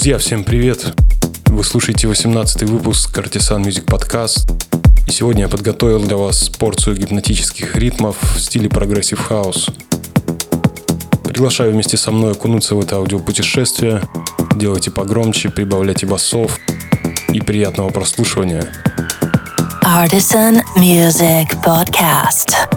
Друзья, всем привет! Вы слушаете 18 выпуск Artisan Music Podcast. И сегодня я подготовил для вас порцию гипнотических ритмов в стиле progressive house. Приглашаю вместе со мной окунуться в это аудиопутешествие. Делайте погромче, прибавляйте басов и приятного прослушивания. Artisan Music Podcast.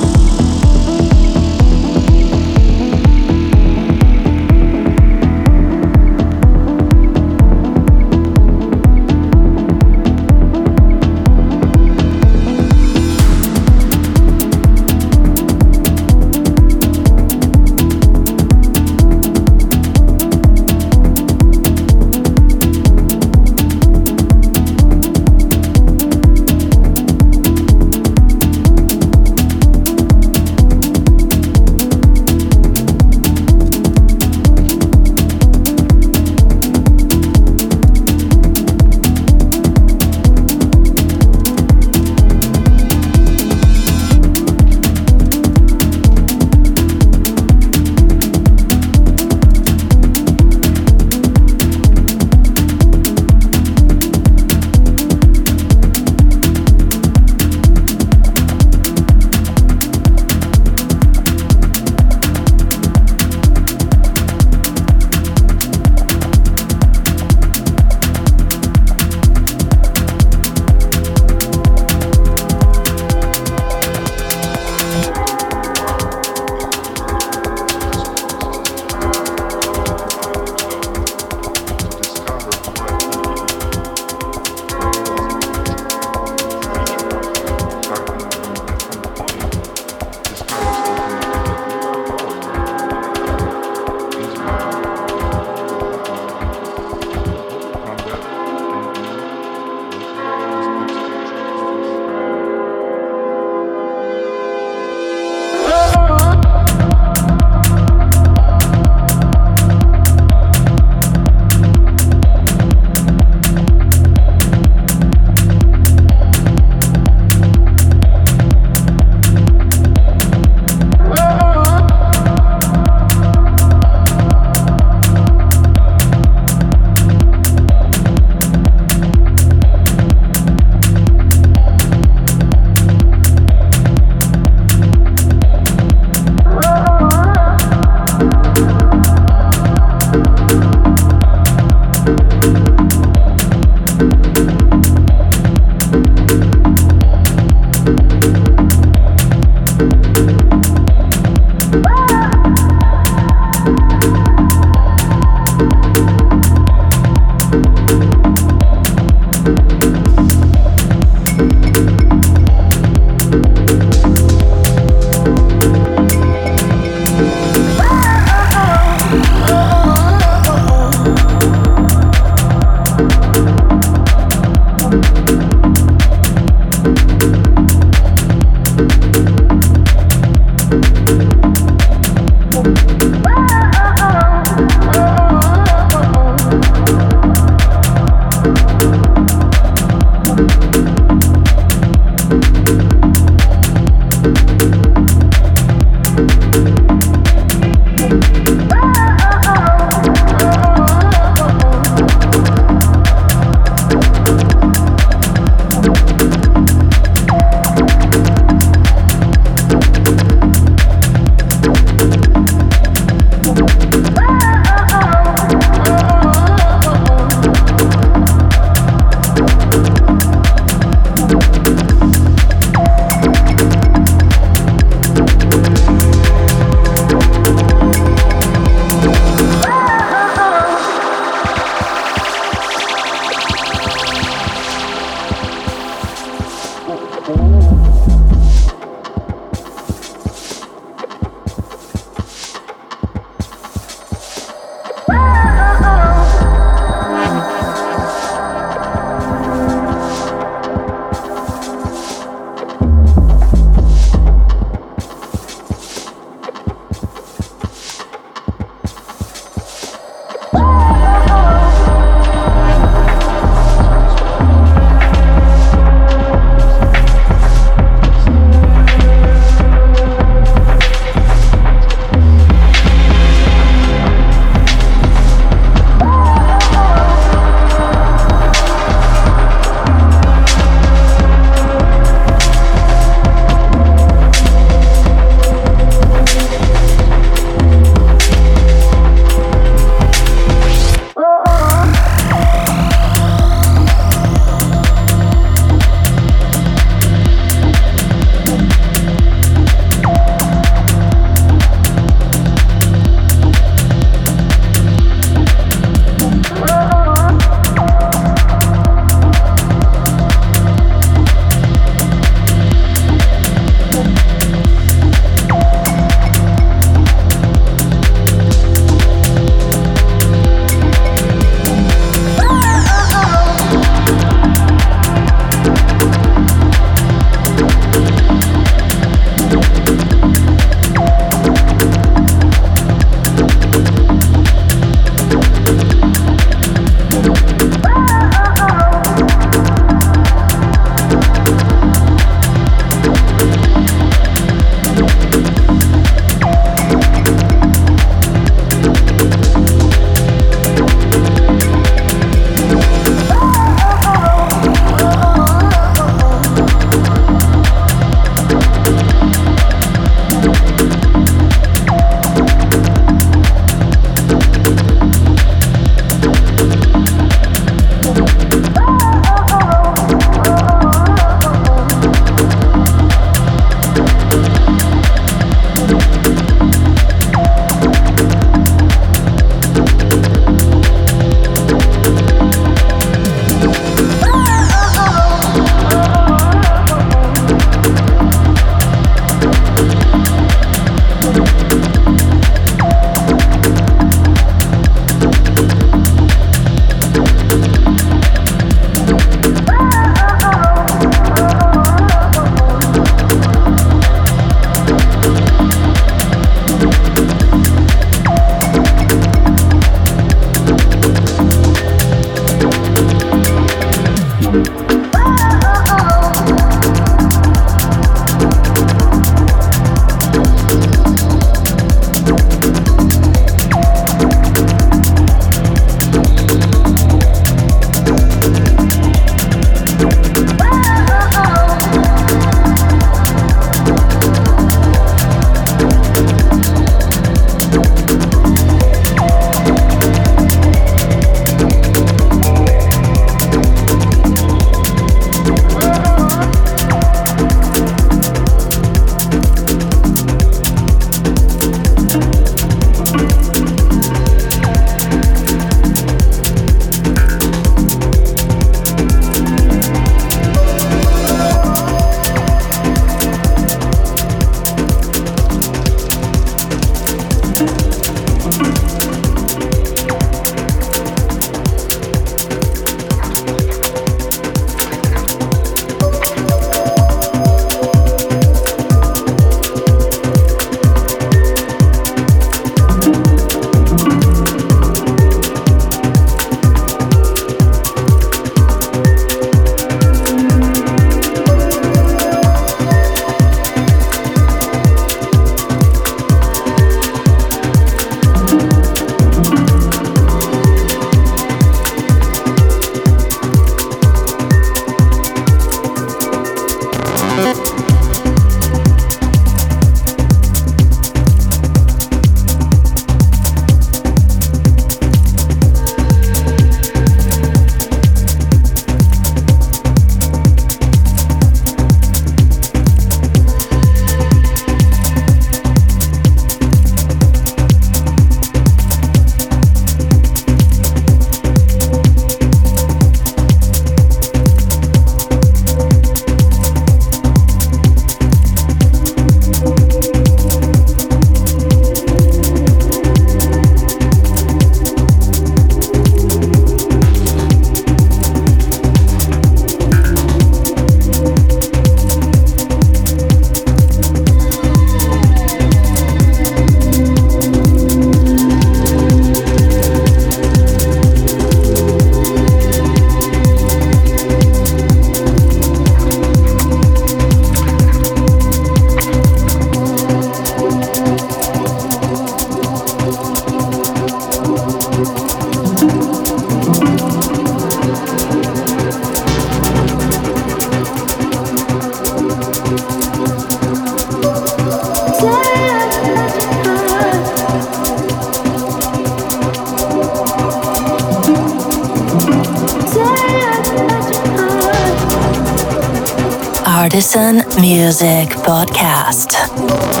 Music Podcast.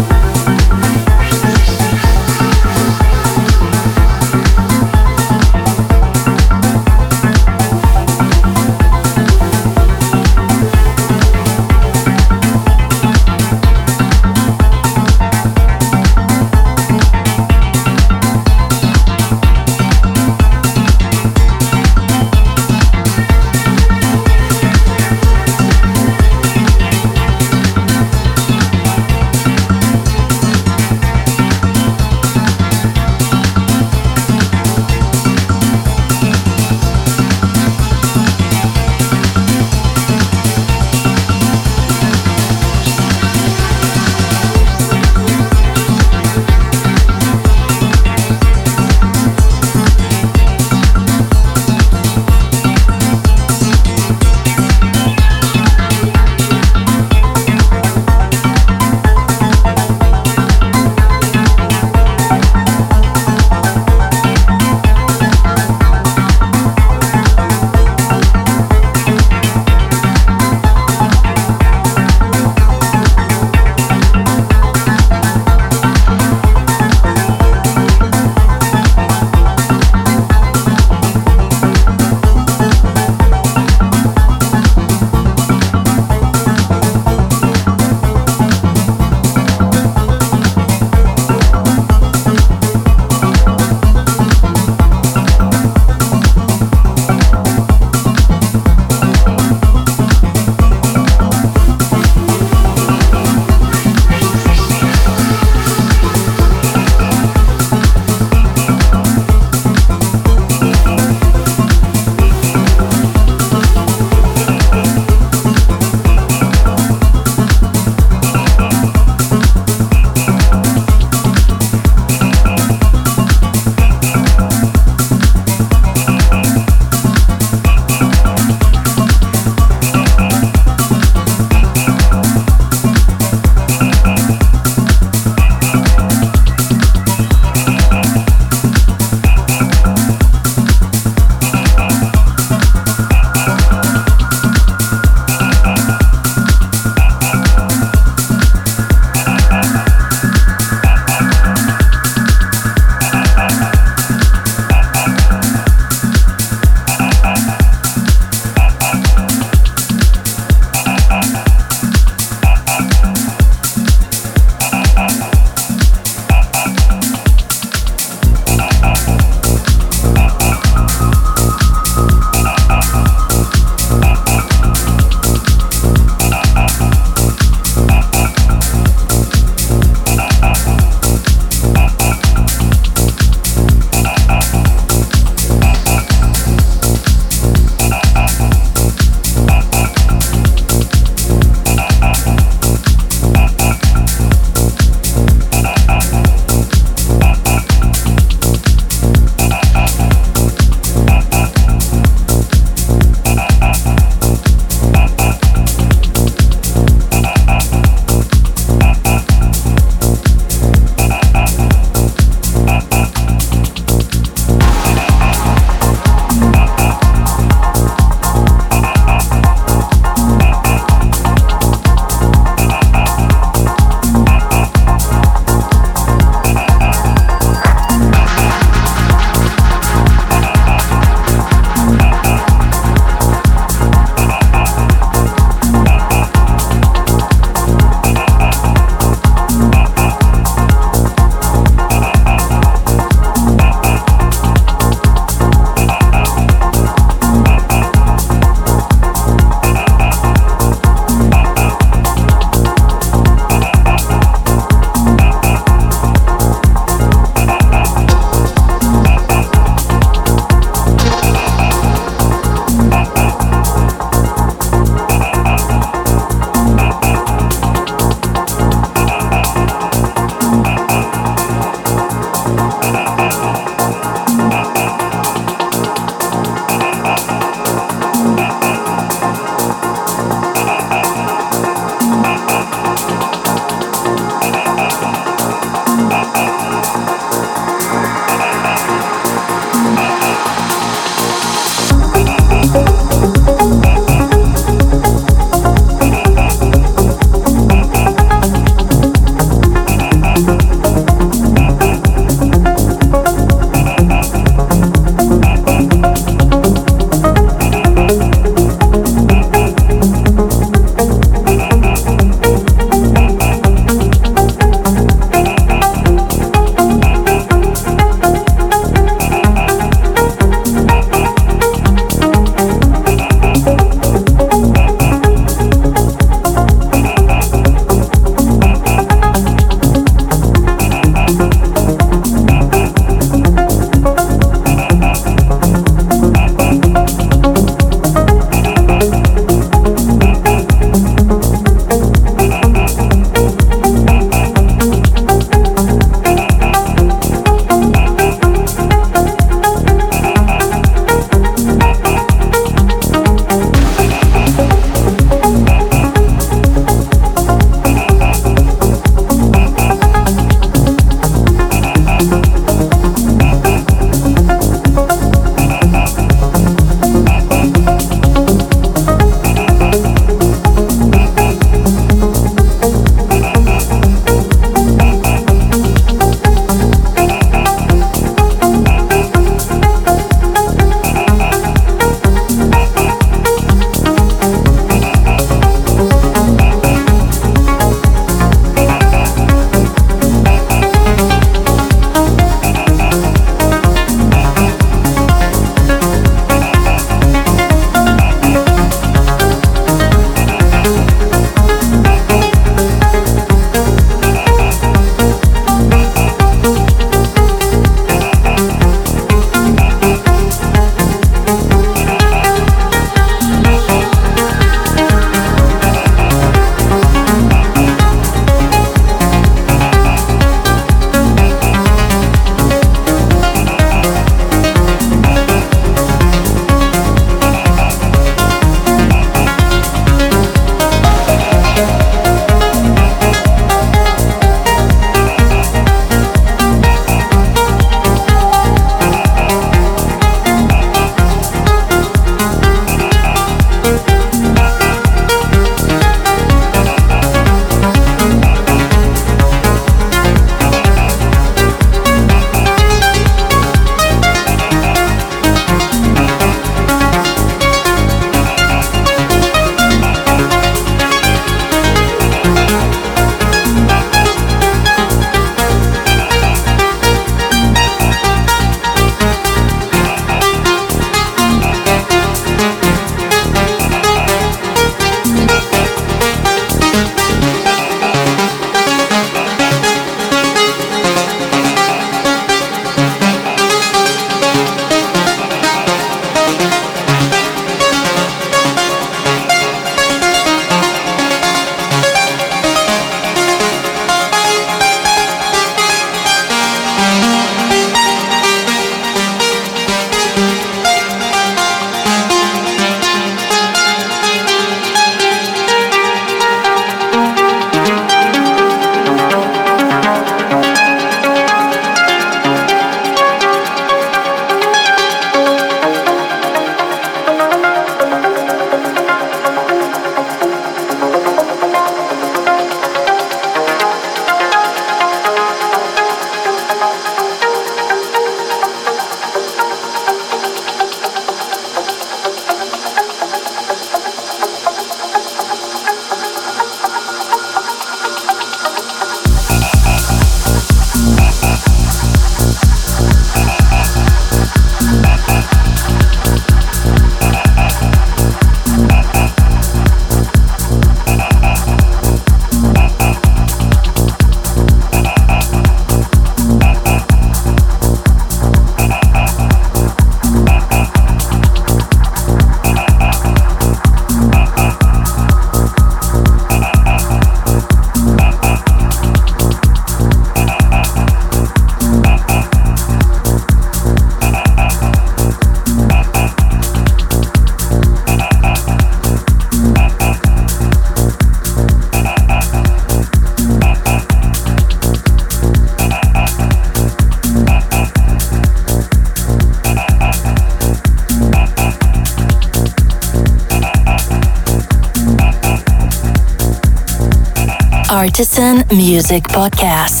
Artisan Music Podcast.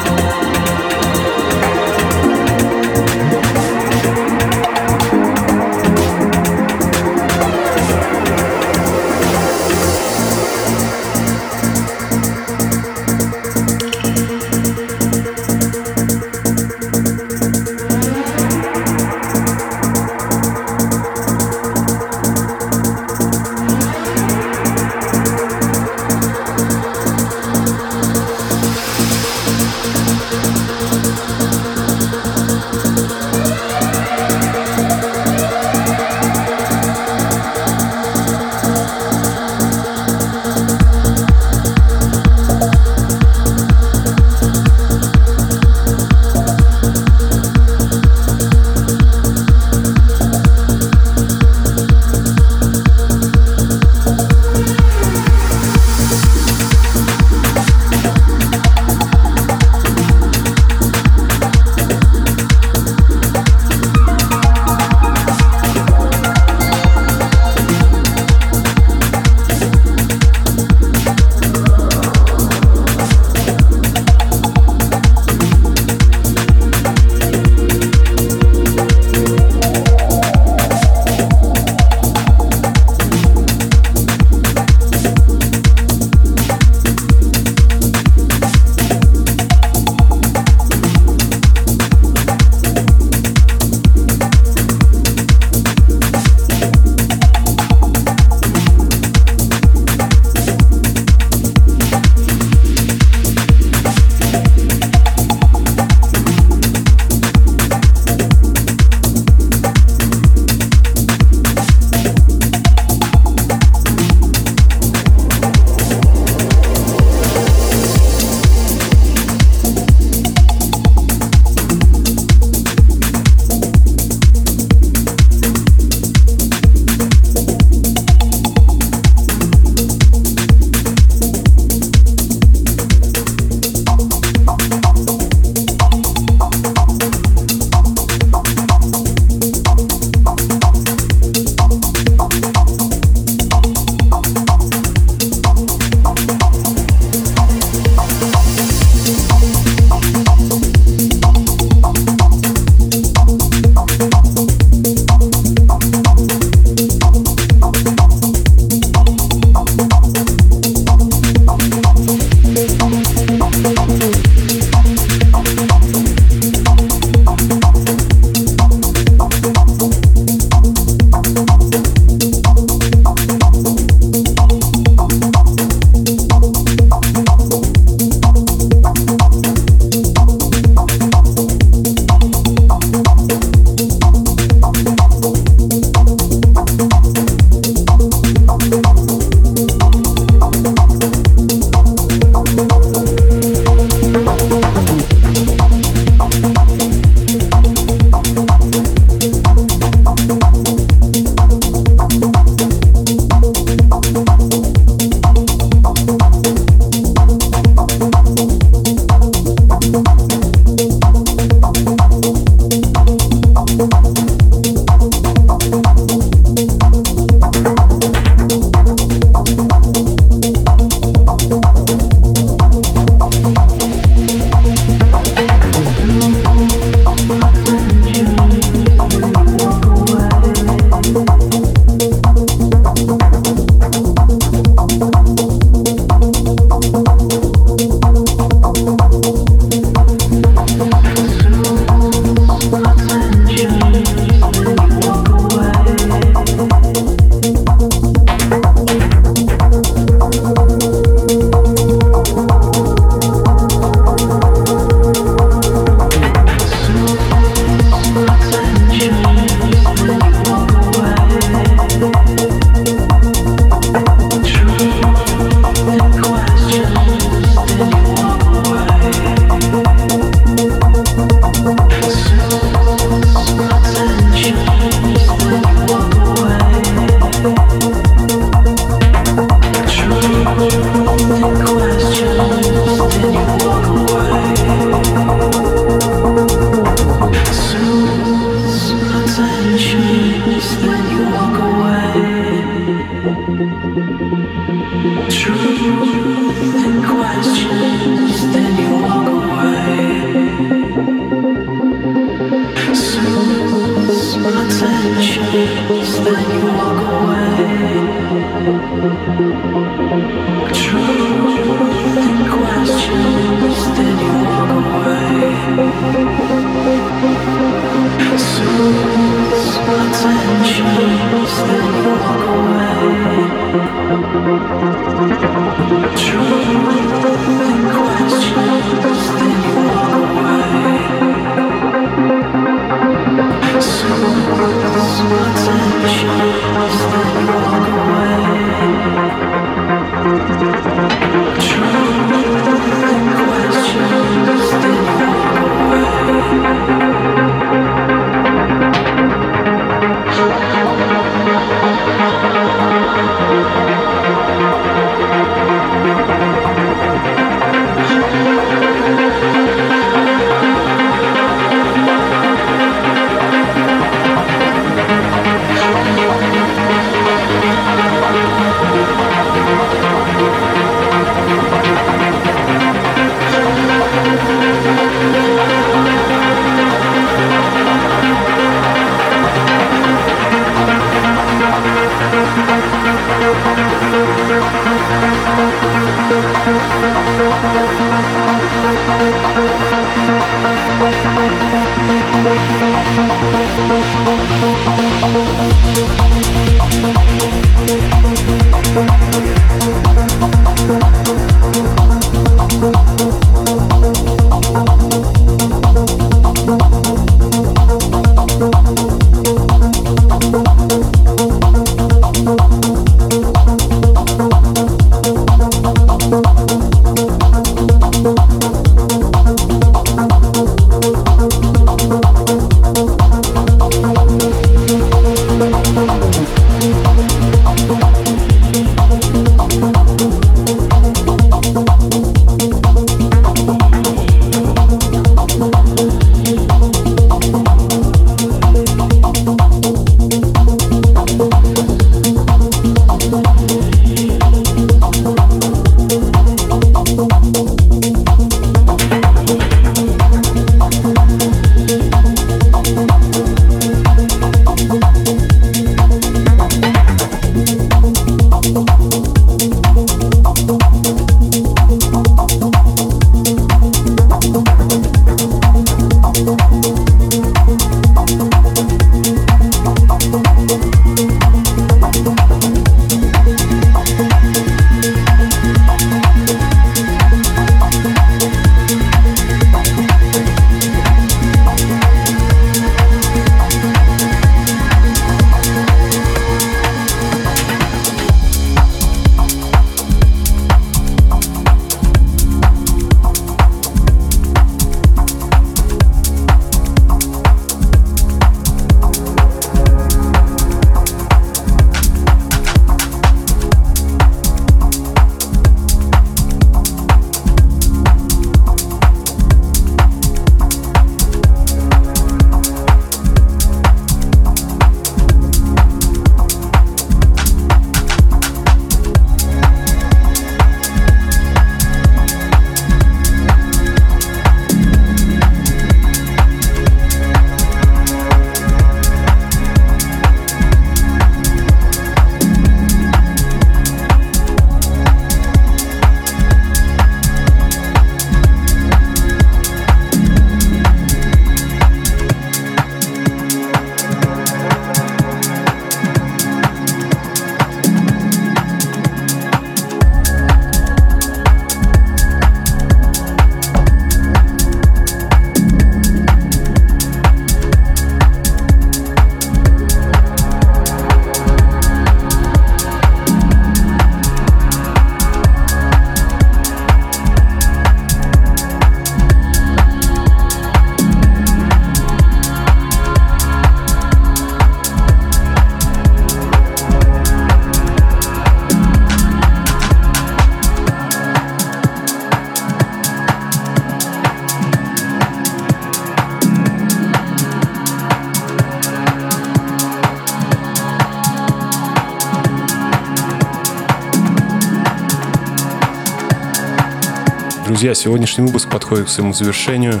Друзья, сегодняшний выпуск подходит к своему завершению.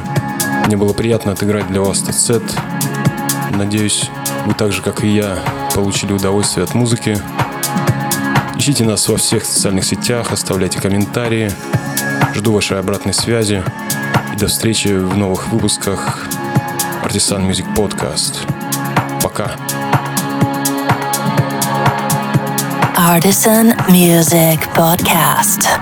Мне было приятно отыграть для вас этот сет. Надеюсь, вы так же, как и я, получили удовольствие от музыки. Ищите нас во всех социальных сетях, оставляйте комментарии. Жду вашей обратной связи. И до встречи в новых выпусках Artisan Music Podcast. Пока. Artisan Music Podcast.